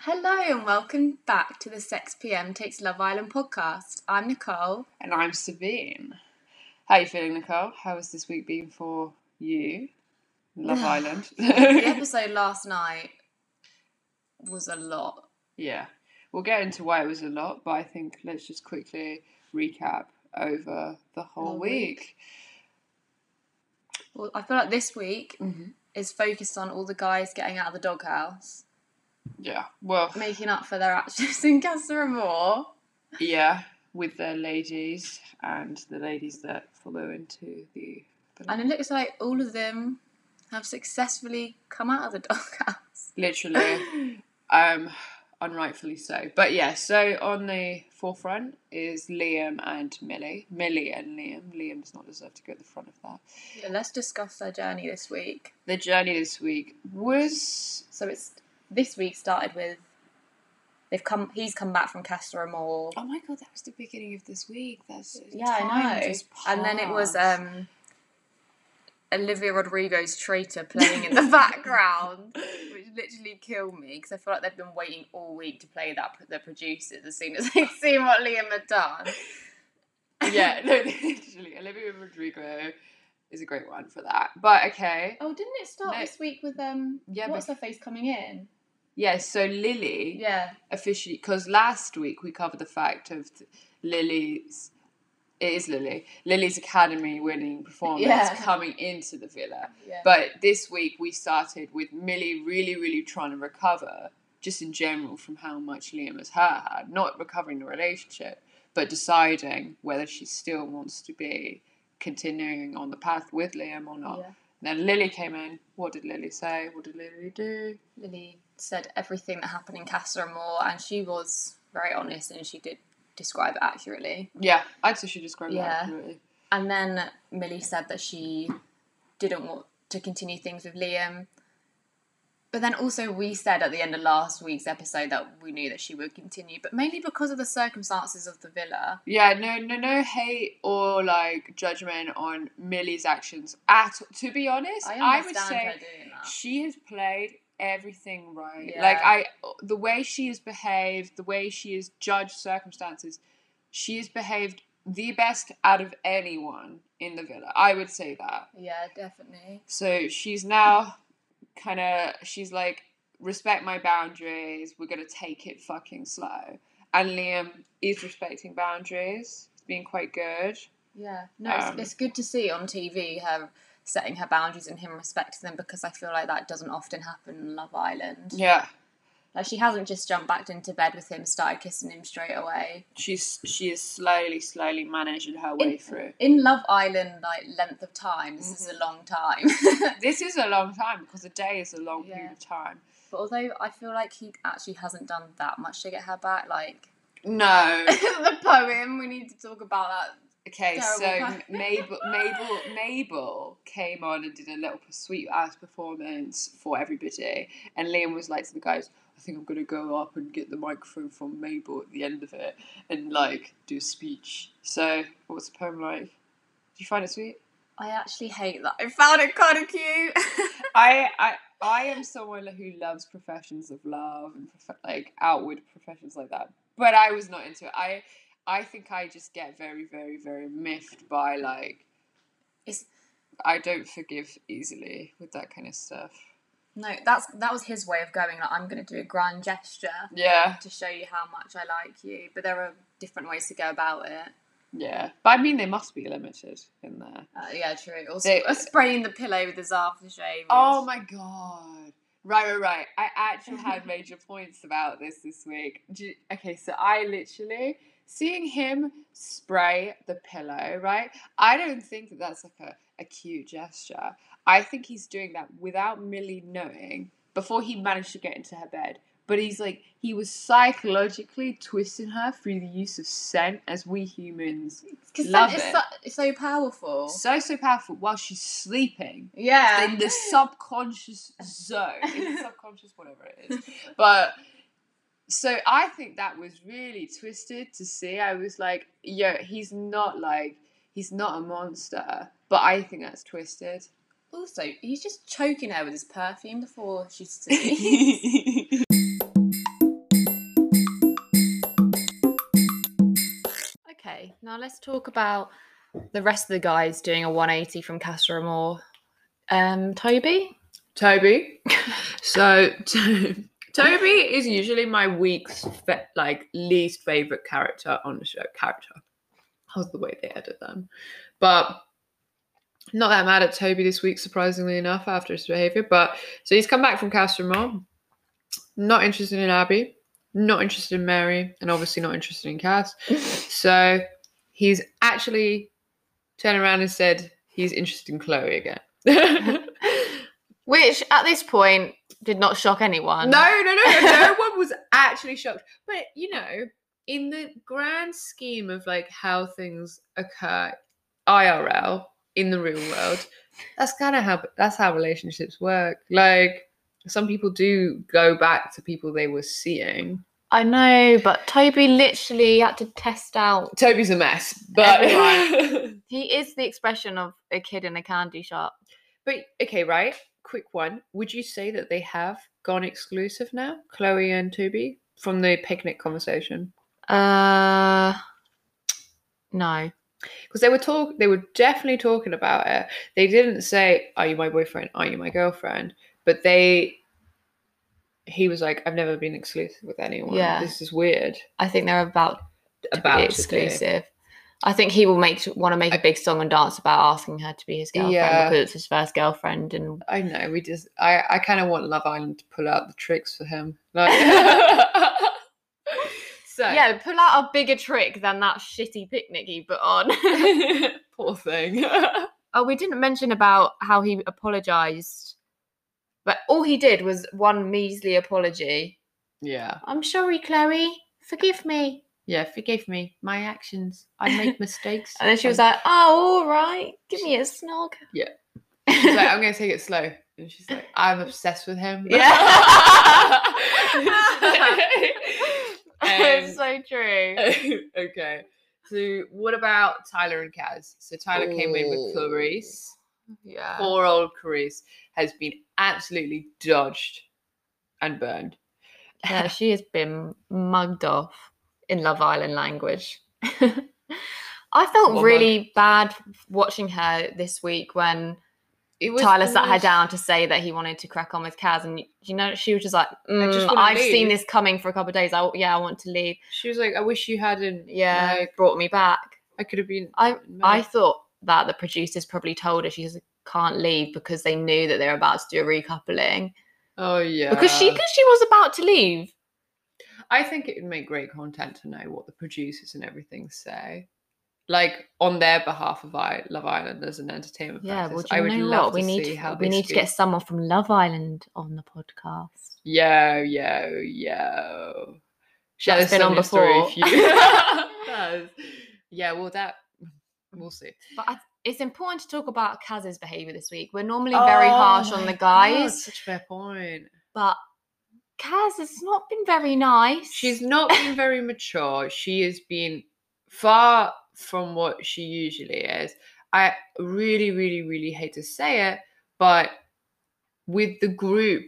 Hello and welcome back to the Sex PM Takes Love Island podcast. I'm Nicole. And I'm Sabine. How are you feeling, Nicole? How has this week been for you? Love Island. The episode last night was a lot. yeah. We'll get into why it was a lot, but I think let's just quickly recap over the whole Whole week. week. Well, I feel like this week Mhm. is focused on all the guys getting out of the doghouse, Yeah. Well, making up for their actions in Casa Amor. yeah, with their ladies and the ladies that follow into the. And it looks like all of them have successfully come out of the doghouse. Literally. um, unrightfully so. But yeah, so on the forefront is Liam and Millie. Millie and Liam. Liam does not deserve to go at the front of that. Yeah, let's discuss their journey this week. The journey this week was So it's this week started with they've come. He's come back from Casa Amor. Oh my god, that was the beginning of this week. That's Yeah, I know. just And then it was um, Olivia Rodrigo's Traitor playing in the background, which literally killed me because I feel like they've been waiting all week to play that the producers as soon as they'd seen what Liam had done. yeah, no, literally, Olivia Rodrigo is a great one for that. But okay, Oh, didn't it start No. this week with um? Yeah, what's but- her face coming in? yeah. So Lillie Yeah, officially, because last week we covered the fact of Lillie's. It is Lillie. Lillie's Academy winning performance Yeah. coming into the villa. yeah. But this week we started with Millie really, really trying to recover, just in general, from how much Liam has hurt her. Not recovering the relationship, but deciding whether she still wants to be continuing on the path with Liam or not. yeah. Then Lillie came in. What did Lillie say? What did Lillie do? Lillie said everything that happened in Casa Amor, and she was very honest and she did describe it accurately. Yeah, I'd say she described Yeah. that accurately. And then Millie said that she didn't want to continue things with Liam. But then also, we said at the end of last week's episode that we knew that she would continue, but mainly because of the circumstances of the villa. Yeah, no, no, no hate or like judgment on Millie's actions at. To be honest, I I, would understand say her doing that. she has played everything right. Yeah. Like I, the way she has behaved, the way she has judged circumstances, she has behaved the best out of anyone in the villa. I would say that. Yeah, definitely. So she's now kind of she's like respect my boundaries. We're gonna take it fucking slow. And Liam is respecting boundaries. It's been quite good. Yeah. No, it's, Um, it's good to see on TV her setting her boundaries and him respecting them because I feel like that doesn't often happen in Love Island. Yeah, Like, she hasn't just jumped back into bed with him, started kissing him straight away. she's she is slowly, slowly managing her way In- through. in Love Island, like length of time, this is a mm-hmm. long time. This is a long time because a day is a long Yeah. period of time. but although I feel like he actually hasn't done that much to get her back, like No. the poem, we need to talk about that. Okay, so Terrible M- Mabel, Mabel, Mabel came on and did a little sweet ass performance for everybody, and Liam was like to the guys, "I think I'm gonna go up and get the microphone from Mabel at the end of it and like do a speech." So, what's the poem like? Did you find it sweet? I actually hate that. I found it kind of cute. I, I, I am someone who loves professions of love and prof- like outward professions like that, but I was not into it. I, I think I just get very, very, very miffed by like It's- I don't forgive easily with that kind of stuff. no, that's that was his way of going. Like, I'm going to do a grand gesture Yeah, to show you how much I like you. But there are different ways to go about it. yeah. But I mean, they must be limited in there. Uh, yeah, true. Also, They- sp- spraying the pillow with his aftershave. Oh my god. Right, right, right. I actually had major points about this this week. You- okay, so I literally seeing him spray the pillow, right? I don't think that that's like a, a cute gesture. I think he's doing that without Millie knowing before he managed to get into her bed. But he's like, he was psychologically twisting her through the use of scent as we humans. Because Love scent is it. so, it's so powerful. So, so powerful while she's sleeping yeah. in the subconscious zone, in the subconscious, whatever it is. But so I think that was really twisted to see. I was like, yo, he's not like he's not a monster. But I think that's twisted. Also, he's just choking her with his perfume before she sings. okay, now let's talk about the rest of the guys doing a 180 from Casa Amor. Um, Toby? Toby. So t- Toby is usually my week's like least favorite character on the show. Character. How's the way they edit them? But not that mad at Toby this week, surprisingly enough, after his behavior. But so he's come back from Casa Amor. Not interested in Abby. Not interested in Mary, and obviously not interested in Cass. so he's actually turned around and said he's interested in Chloe again. Which at this point did not shock anyone. No, no, no, no one was actually shocked. But you know, in the grand scheme of like how things occur IRL in the real world, that's kind of how that's how relationships work. Like some people do go back to people they were seeing. I know, but Toby literally had to test out. Toby's a mess, but He is the expression of a kid in a candy shop. but okay, right? Quick one. Would you say that they have gone exclusive now, Chloe and Toby, from the picnic conversation? Uh, no. because they were talk they were definitely talking about it they didn't say are you my boyfriend are you my girlfriend but they he was like i've never been exclusive with anyone Yeah. this is weird I think they're about about be to do. exclusive. I think he will make want to make a big song and dance about asking her to be his girlfriend Yeah. because it's his first girlfriend, and i know we just i i kind of want love island to pull out the tricks for him like so yeah, pull out a bigger trick than that shitty picnic he put on. poor thing oh, we didn't mention about how he apologized, but all he did was one measly apology. yeah I'm sorry, Chloe. Forgive me. Yeah forgive me my actions i make mistakes And then she was like, "Oh, all right, give me a snog." Yeah. She's like, I'm gonna take it slow. And she's like, I'm obsessed with him. Yeah. Um, so true. okay. So what about Tyler and Kaz? So Tyler came in with Ooh. Clarisse. Yeah. Poor old Clarisse has been absolutely dodged and burned. Yeah, she has been mugged off in Love Island language. I felt really bad watching her this week when It was Tyler sat her down to say that he wanted to crack on with Kaz, and you know she was just like, "Mm, wanna "I've seen this coming for a couple of days. I yeah, I want to leave." She was like, I wish you hadn't. Yeah, like, brought me back. I could have been. I I thought that the producers probably told her she just can't leave because they knew that they were about to do a recoupling Oh yeah. because she because she was about to leave. I think it would make great content to know what the producers and everything say, like on their behalf of I- Love Island as an entertainment. Yeah, practice. well, do I would know love what? We to need see how we need to get someone from Love Island on the podcast. Yo, yo, yo. Share That's this been on on story before. if you- yeah, well, that we'll see. But I, it's important to talk about Kaz's behavior this week. We're normally very oh harsh Oh on my the God, guys, such a fair point. but Kaz has not been very nice. She's not been very mature. She has been far from what she usually is. I really, really, really hate to say it, but with the group,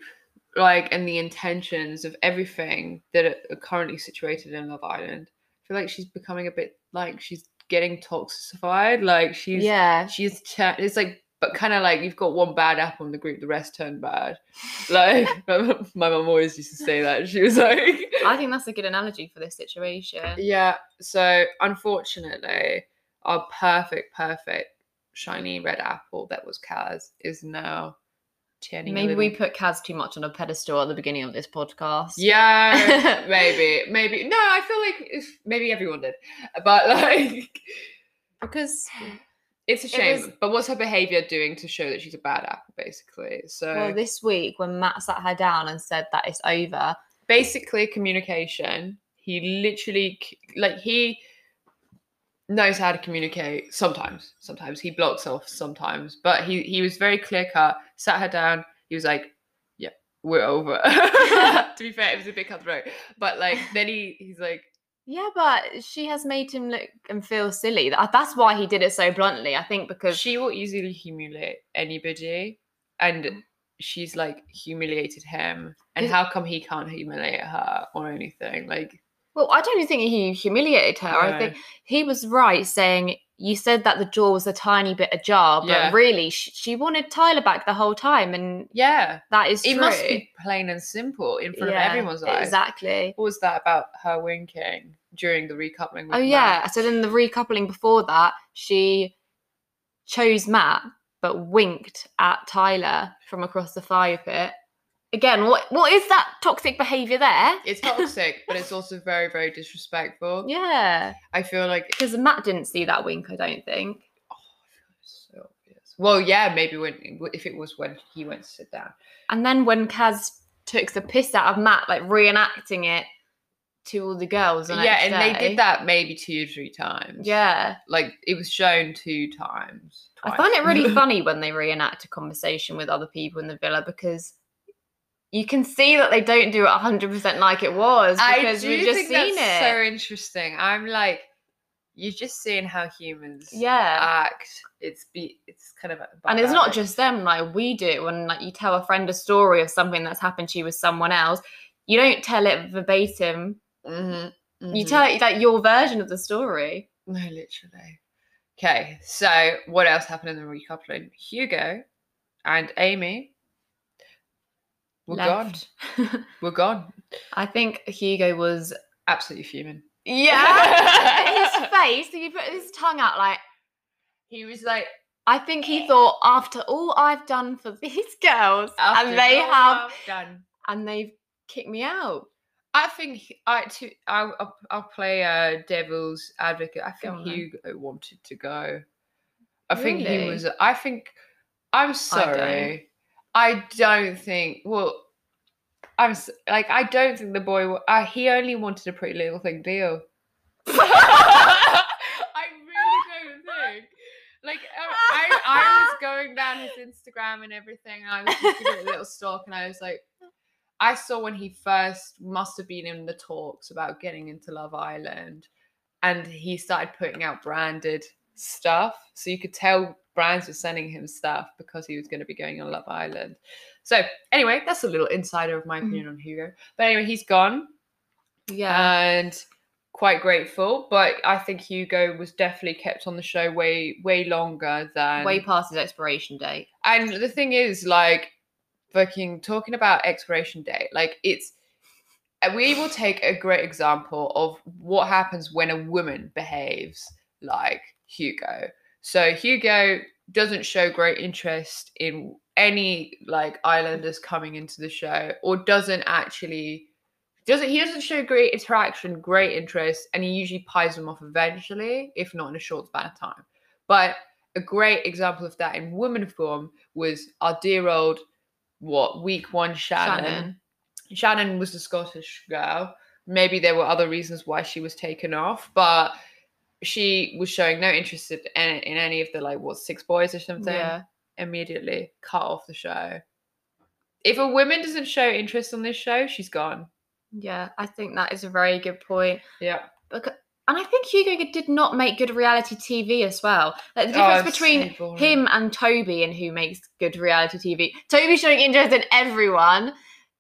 like, and the intentions of everything that are currently situated in Love Island, I feel like she's becoming a bit like she's getting toxified. Like, she's, yeah. she's, it's like, but kind of like you've got one bad apple in the group, the rest turn bad. Like, my mum always used to say that. She was like, I think that's a good analogy for this situation. yeah, so unfortunately, our perfect, perfect shiny red apple that was Kaz is now turning. Maybe we put Kaz too much on a pedestal at the beginning of this podcast. Yeah, maybe, maybe. No, I feel like if, maybe everyone did, but like Because it's a shame. was- But what's her behavior doing to show that she's a bad apple, basically? So well, this week when Matt sat her down and said that it's over, basically communication he literally like he knows how to communicate sometimes sometimes he blocks off sometimes but he he was very clear cut sat her down he was like yeah we're over to be fair it was a bit cutthroat but like then he he's like Yeah, but she has made him look and feel silly. That's why he did it so bluntly. I think because she will easily humiliate anybody, and mm. she's like humiliated him. And how come he can't humiliate her or anything? Like, well, I don't think he humiliated her. I think he was right saying you said that the jaw was a tiny bit ajar, but Yeah. really she, she wanted Tyler back the whole time, and yeah, that is it true. must be plain and simple in front Yeah, of everyone's eyes. Exactly. What was that about her winking during the recoupling? With Oh yeah. So then the recoupling before that, she chose Matt but winked at Tyler from across the fire pit. Again, what what is that toxic behaviour there? It's toxic, but it's also very, very disrespectful. Yeah. I feel like Because Matt didn't see that wink, I don't think. oh, I feel it's so obvious. Well, yeah, maybe when if it was when he went to sit down. And then when Kaz took the piss out of Matt, like reenacting it to all the girls. The yeah, and they did that maybe two or three times. Yeah. like it was shown two times. I find it really funny when they reenact a conversation with other people in the villa because you can see that they don't do it 100% like it was because I do we've just think seen that's it. so interesting. I'm like, you're just seeing how humans Yeah. act. It's be it's kind of and it's not just them, like we do it when like you tell a friend a story of something that's happened to you with someone else. You don't tell it verbatim. Mhm, You mhm. tell it like your version of the story. No, literally. Okay, so what else happened in the recoupling? Hugo and Amy were gone. Left. We're gone. I think Hugo was Absolutely fuming. yeah. his face, he put his tongue out like He was like, I think he thought after all I've done for these girls, after and they have, I've done. and they've kicked me out. I think I to I'll, I'll, I'll play a devil's advocate. I think. Hugo wanted to go. I think he was. I think I'm sorry. I don't, think. Well, I'm like I don't think the boy. Uh, he only wanted a pretty little thing deal. I really don't think. Like uh, I, I was going down his Instagram and everything, and I was just a little stalk, and I was like, I saw when he first must have been in the talks about getting into Love Island, and he started putting out branded stuff, so you could tell brands were sending him stuff because he was going to be going on Love Island. So anyway, that's a little insider of my Mhm. opinion on Hugo. But anyway, he's gone Yeah. and quite grateful. But I think Hugo was definitely kept on the show way way longer than Way past his expiration date. and the thing is, like, fucking talking about expiration date, like, it's. We will take a great example of what happens when a woman behaves like Hugo. So, Hugo doesn't show great interest in any, like, islanders coming into the show or doesn't actually. Doesn't, he doesn't show great interaction, great interest, and he usually pies them off eventually, if not in a short span of time. But a great example of that in woman form was our dear old what week one Shannon. Shannon. Shannon, was the Scottish girl. Maybe there were other reasons why she was taken off, but she was showing no interest in, in any of the like what six boys or something. Yeah. Immediately cut off the show. If a woman doesn't show interest on this show, she's gone. Yeah. I think that is a very good point. Yeah. Because, and I think Hugo did not make good reality TV as well. Like the Oh, difference it's between so him and Toby and who makes good reality TV. Toby showing interest in everyone,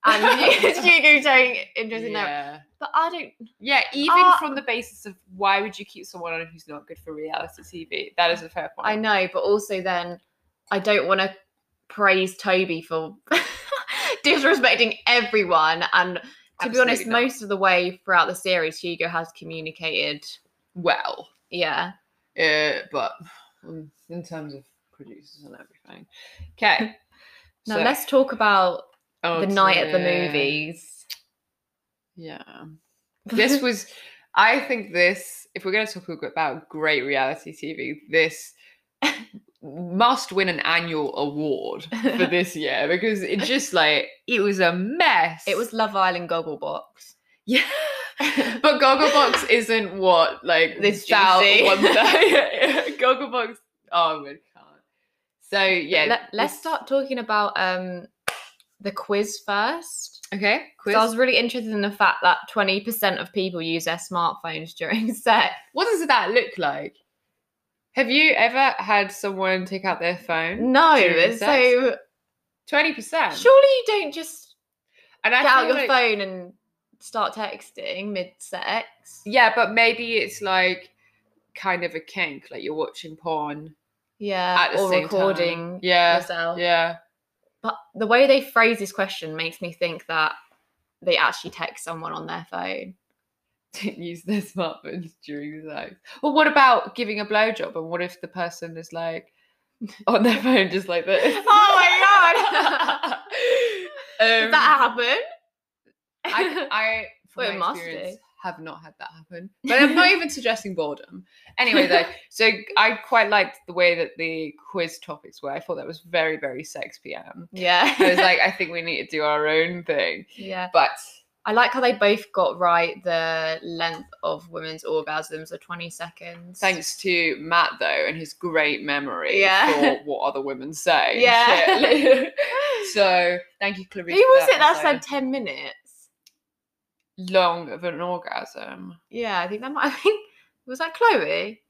and Hugo showing interest in no. But I don't. Yeah, even Uh, from the basis of why would you keep someone on who's not good for reality TV? That is a fair point. I know, but also then I don't want to praise Toby for disrespecting everyone. And to be honest, not. most of the way throughout the series, Hugo has communicated. well, Yeah. uh, but um, in terms of producers and everything. Okay. Now so- let's talk about oh, the night at the movies. Yeah. This was, I think this, if we're going to talk about great reality TV, this must win an annual award for this year because it just like, it was a mess. It was Love Island Gogglebox. Yeah. but Gogglebox isn't what like This juicy. wants to- Gogglebox. Oh, we can't. So yeah, Let, let's start talking about um the quiz first. Okay, quiz. I was really interested in the fact that 20% of people use their smartphones during sex. What does that look like? Have you ever had someone take out their phone? No, sex? so Twenty percent. surely you don't just And I get out your like- phone and start texting mid-sex. Yeah, but maybe it's like kind of a kink, like you're watching porn Yeah, at the or same recording time. Yeah, yourself. yeah. But the way they phrase this question makes me think that they actually text someone on their phone. Don't use their smartphones during the sex. Well, what about giving a blowjob? And what if the person is like on their phone, just like this? Oh my god! Does um, that happen? I, I from Well, it must do. Have not had that happen. But I'm not even suggesting boredom. Anyway, though, so I quite liked the way that the quiz topics were. I thought that was very, very sex PM. yeah. I was like, I think we need to do our own thing. yeah. But I like how they both got right the length of women's orgasms are 20 seconds. thanks to Matt though and his great memory Yeah. for what other women say. Yeah. so thank you, Clarisse. Who was it that episode. said 10 minutes? Long of an orgasm? Yeah, I think that might I think was that Chloe?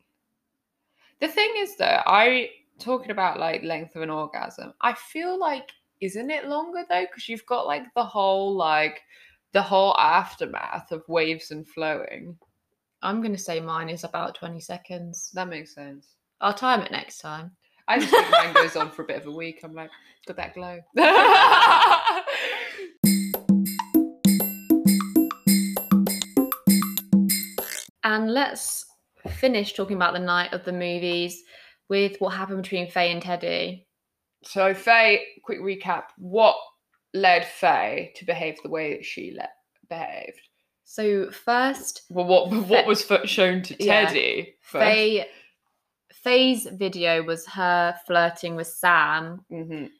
The thing is though, I talking about like length of an orgasm, I feel like isn't it longer though? Because you've got like the whole like the whole aftermath of waves and flowing. I'm gonna say mine is about 20 seconds. That makes sense. I'll time it next time. I just think mine goes on for a bit of a week. I'm like, got that glow. And let's finish talking about the night of the movies with what happened between Faye and Teddy. so Faye, quick recap. What led Faye to behave the way that she le- behaved? So first, Well, what what was shown to Yeah. Teddy? first? Faye Faye's video was her flirting with Sam Mhm.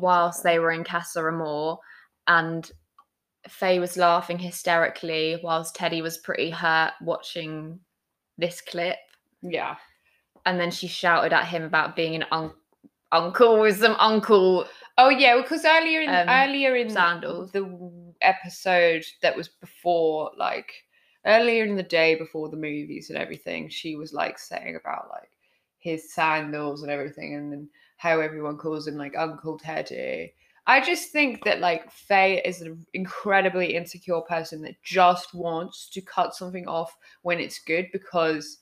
whilst they were in Casa Amor, and Faye was laughing hysterically whilst Teddy was pretty hurt watching this clip. Yeah. And then she shouted at him about being an un- uncle with some uncle. Oh yeah, because earlier in Um, earlier in sandals. the episode that was before, like earlier in the day before the movies and everything, she was like saying about like his sandals and everything, and then how everyone calls him like Uncle Teddy. I just think that like Faye is an incredibly insecure person that just wants to cut something off when it's good because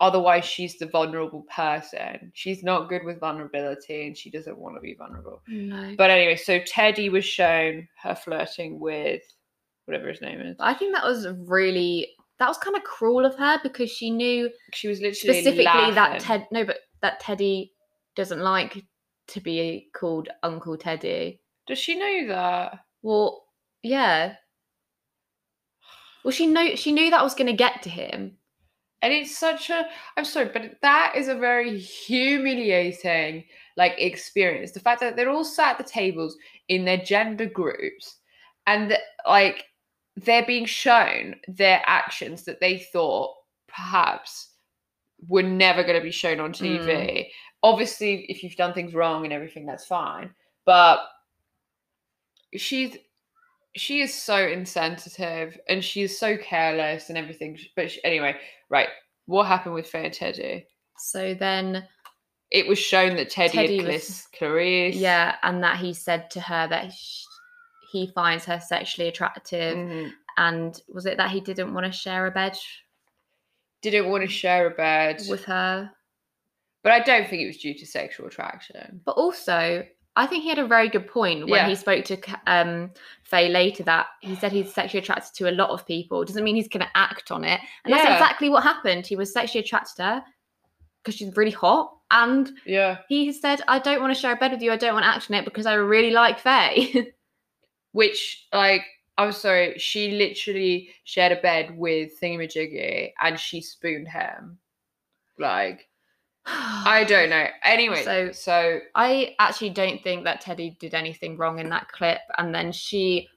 otherwise she's the vulnerable person. She's not good with vulnerability and she doesn't want to be vulnerable. No. But anyway, so Teddy was shown her flirting with whatever his name is. I think that was really that was kind of cruel of her because she knew She was literally specifically that. Ted no, but that Teddy doesn't like to be called Uncle Teddy. Does she know that? Well, yeah. Well, she know she knew that was going to get to him. And it's such a I'm sorry, but that is a very humiliating like experience. The fact that they're all sat at the tables in their gender groups and like they're being shown their actions that they thought perhaps were never going to be shown on TV. Mm. Obviously, if you've done things wrong and everything, that's fine. But she's she is so insensitive and she is so careless and everything. But she, anyway, right. What happened with fair Teddy? So then, It was shown that Teddy, Teddy had was- Clarisse. yeah, and that he said to her that sh- he finds her sexually attractive, Mhm. and was it that he didn't want to share a bed Didn't want to share a bed. with her? But I don't think it was due to sexual attraction. But also, I think he had a very good point when Yeah. he spoke to um, Faye later that he said he's sexually attracted to a lot of people. Doesn't mean he's going to act on it. And that's Yeah. exactly what happened. He was sexually attracted to her because she's really hot. And Yeah. he said, I don't want to share a bed with you. I don't want to act on it because I really like Faye. Which, like, I'm sorry, she literally shared a bed with Thingamajiggy and she spooned him. Like, I don't know. Anyway, So- so, I actually don't think that Teddy did anything wrong in that clip. And then she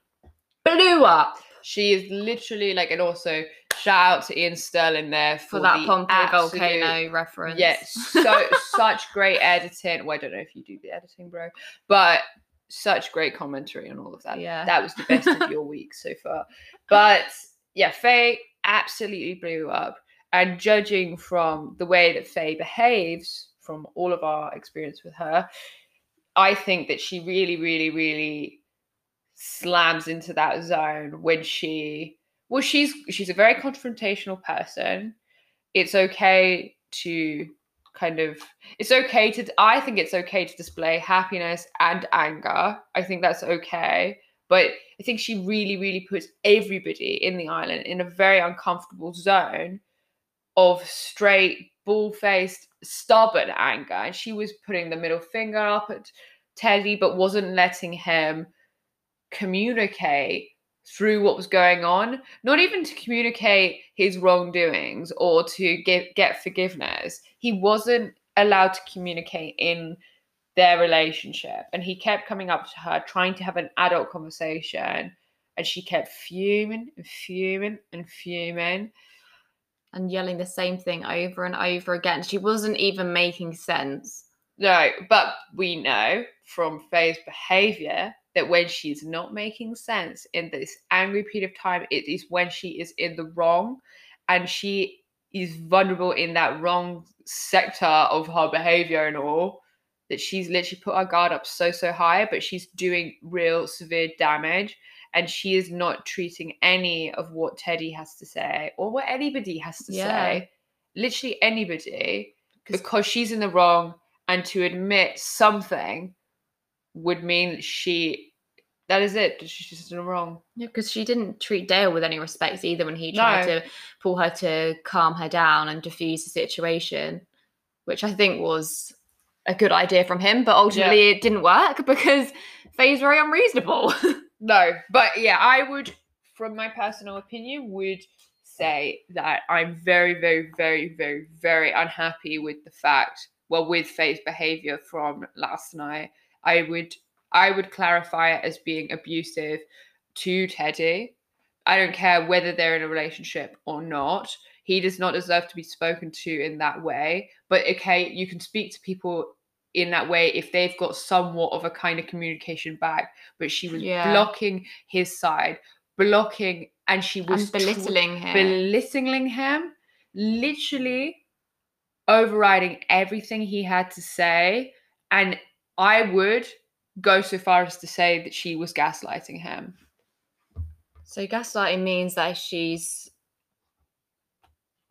blew up she is literally like, and also shout out to Iain Stirling there for, for that the Pompeii absolute- volcano reference. Yes, so such great editing. Well, I don't know if you do the editing, bro, but such great commentary on all of that. Yeah. That was the best of your week so far. But yeah, Faye absolutely blew up. And judging from the way that Faye behaves, from all of our experience with her, I think that she really, really, really slams into that zone when she well, she's she's a very confrontational person. It's okay to kind of it's okay to I think it's okay to display happiness and anger. I think that's okay. But I think she really, really puts everybody in the island in a very uncomfortable zone of straight, bull faced, stubborn anger. And she was putting the middle finger up at Teddy, but wasn't letting him communicate through what was going on, not even to communicate his wrongdoings or to get get forgiveness. He wasn't allowed to communicate in their relationship, and he kept coming up to her, trying to have an adult conversation, and she kept fuming and fuming and fuming. And yelling the same thing over and over again. She wasn't even making sense. No, but we know from Faye's behavior that when she's not making sense in this angry period of time, it is when she is in the wrong and she is vulnerable in that wrong sector of her behavior and all. That she's literally put her guard up so, so high, but she's doing real severe damage. And she is not treating any of what Teddy has to say or what anybody has to Yeah. say. Literally anybody, because she's in the wrong and to admit something would mean that she that is it she's just in the wrong Yeah, because she didn't treat Dale with any respect either when he tried No. to pull her to calm her down and diffuse the situation, which I think was a good idea from him, but ultimately it didn't work because Faye's very unreasonable. no but yeah i would from my personal opinion would say that i'm very very very very very unhappy with the fact well with faye's behavior from last night. I would i would clarify it as being abusive to teddy. I don't care whether they're in a relationship or not. He does not deserve to be spoken to in that way. But okay you can speak to people in that way if they've got somewhat of a kind of communication back but she was Yeah. blocking his side blocking and she was and tw- belittling him. belittling him literally overriding everything he had to say and i would go so far as to say that she was gaslighting him so gaslighting means that she's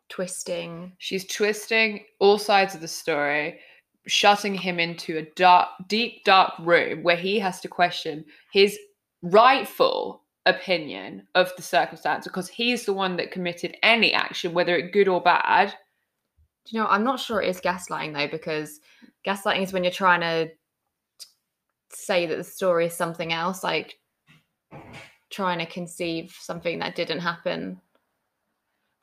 twisting. She's twisting all sides of the story, shutting him into a dark, deep, dark room where he has to question his rightful opinion of the circumstance because he's the one that committed any action, whether it good or bad. Do you know, I'm not sure it is gaslighting though, because gaslighting is when you're trying to say that the story is something else, like trying to conceive something that didn't happen.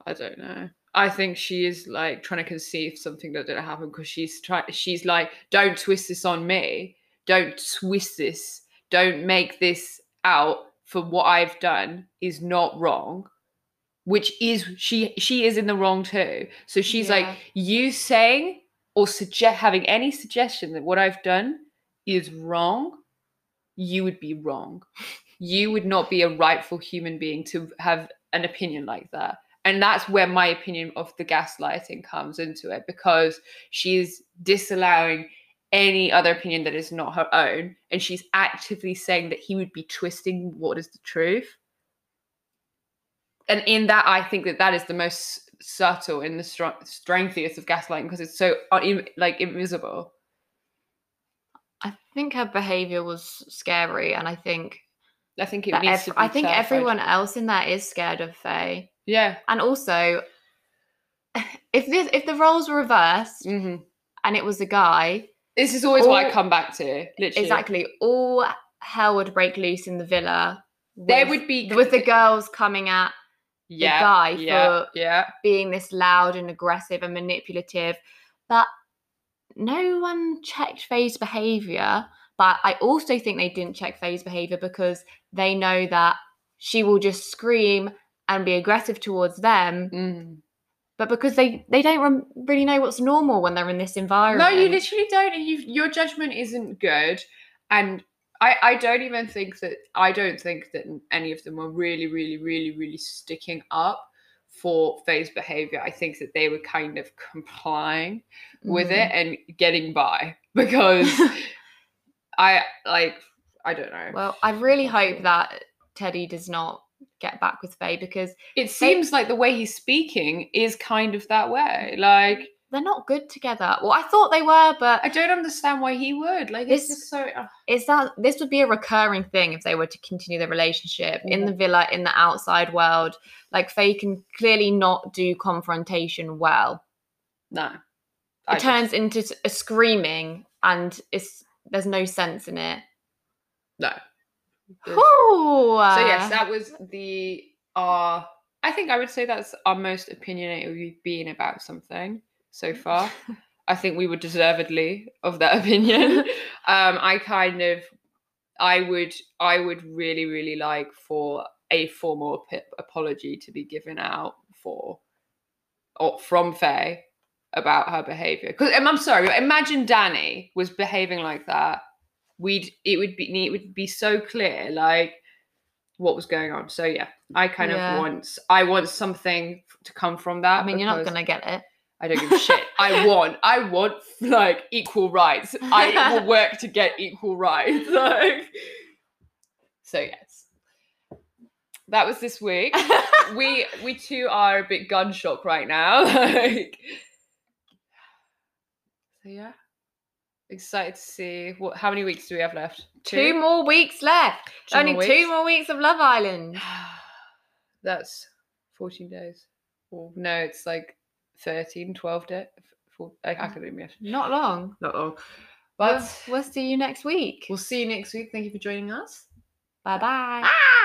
I don't know. I think she is like trying to conceive something that didn't happen because she's trying. She's like, don't twist this on me. Don't twist this. Don't make this out for what I've done is not wrong. Which is she? She is in the wrong too. So she's Yeah. like, you saying or suggest having any suggestion that what I've done is wrong. You would be wrong. You would not be a rightful human being to have an opinion like that and that's where my opinion of the gaslighting comes into it because she's disallowing any other opinion that is not her own and she's actively saying that he would be twisting what is the truth. And in that i think that that is the most subtle and the str- strengthiest of gaslighting because it's so like invisible. I think her behavior was scary, and I think i think it needs ev- to be I think clarified. everyone else in that is scared of Faye. yeah And also, if this if the roles were reversed hmm and it was a guy, this is always what i come back to literally exactly, all hell would break loose in the villa. there would be with the girls coming at yeah guy yeah for- yeah being this loud and aggressive and manipulative, but no one checked Faye's behavior. But I also think they didn't check Faye's behavior because they know that she will just scream and be aggressive towards them, Mhm. but because they they don't rem- really know what's normal when they're in this environment. No, you literally don't. And you, your judgment isn't good. And I, I don't even think that I don't think that any of them were really, really, really, really sticking up for Faye's behavior. I think that they were kind of complying with Mm. it and getting by because I like I don't know. Well, I really hope that Teddy does not get back with Faye because it seems like the way he's speaking is kind of that way. Like they're not good together. Well, I thought they were, but I don't understand why he would. Like it's This- just so ugh. it's that this would be a recurring thing if they were to continue the relationship in Mhm. the villa in the outside world. Like Faye can clearly not do confrontation well. no. It just- turns into a screaming, and it's there's no sense in it. no. Ooh, So yes, that was the uh I think I would say that's our most opinionated we've been about something so far. I think we were deservedly of that opinion. um I kind of I would I would really really like for a formal ap- apology to be given out for or from Faye about her behavior. Because um, I'm sorry, imagine Danny was behaving like that. We'd it would be it would be so clear like what was going on. So yeah, I kind Yeah. of want I want something to come from that. I mean, you're not gonna get it. I don't give a shit. I want I want like equal rights. I will work to get equal rights. Like so yes. That was this week. we we too are a bit gun shock right now. like so yeah. Excited to see what how many weeks do we have left? two more weeks left. Two Only more two more weeks of Love Island. That's 14 days. Or no, it's like 13, 12 days. I, I can't do math. Not long. Not long. But But we'll see you next week. we'll see you next week. Thank you for joining us. Bye bye. Ah!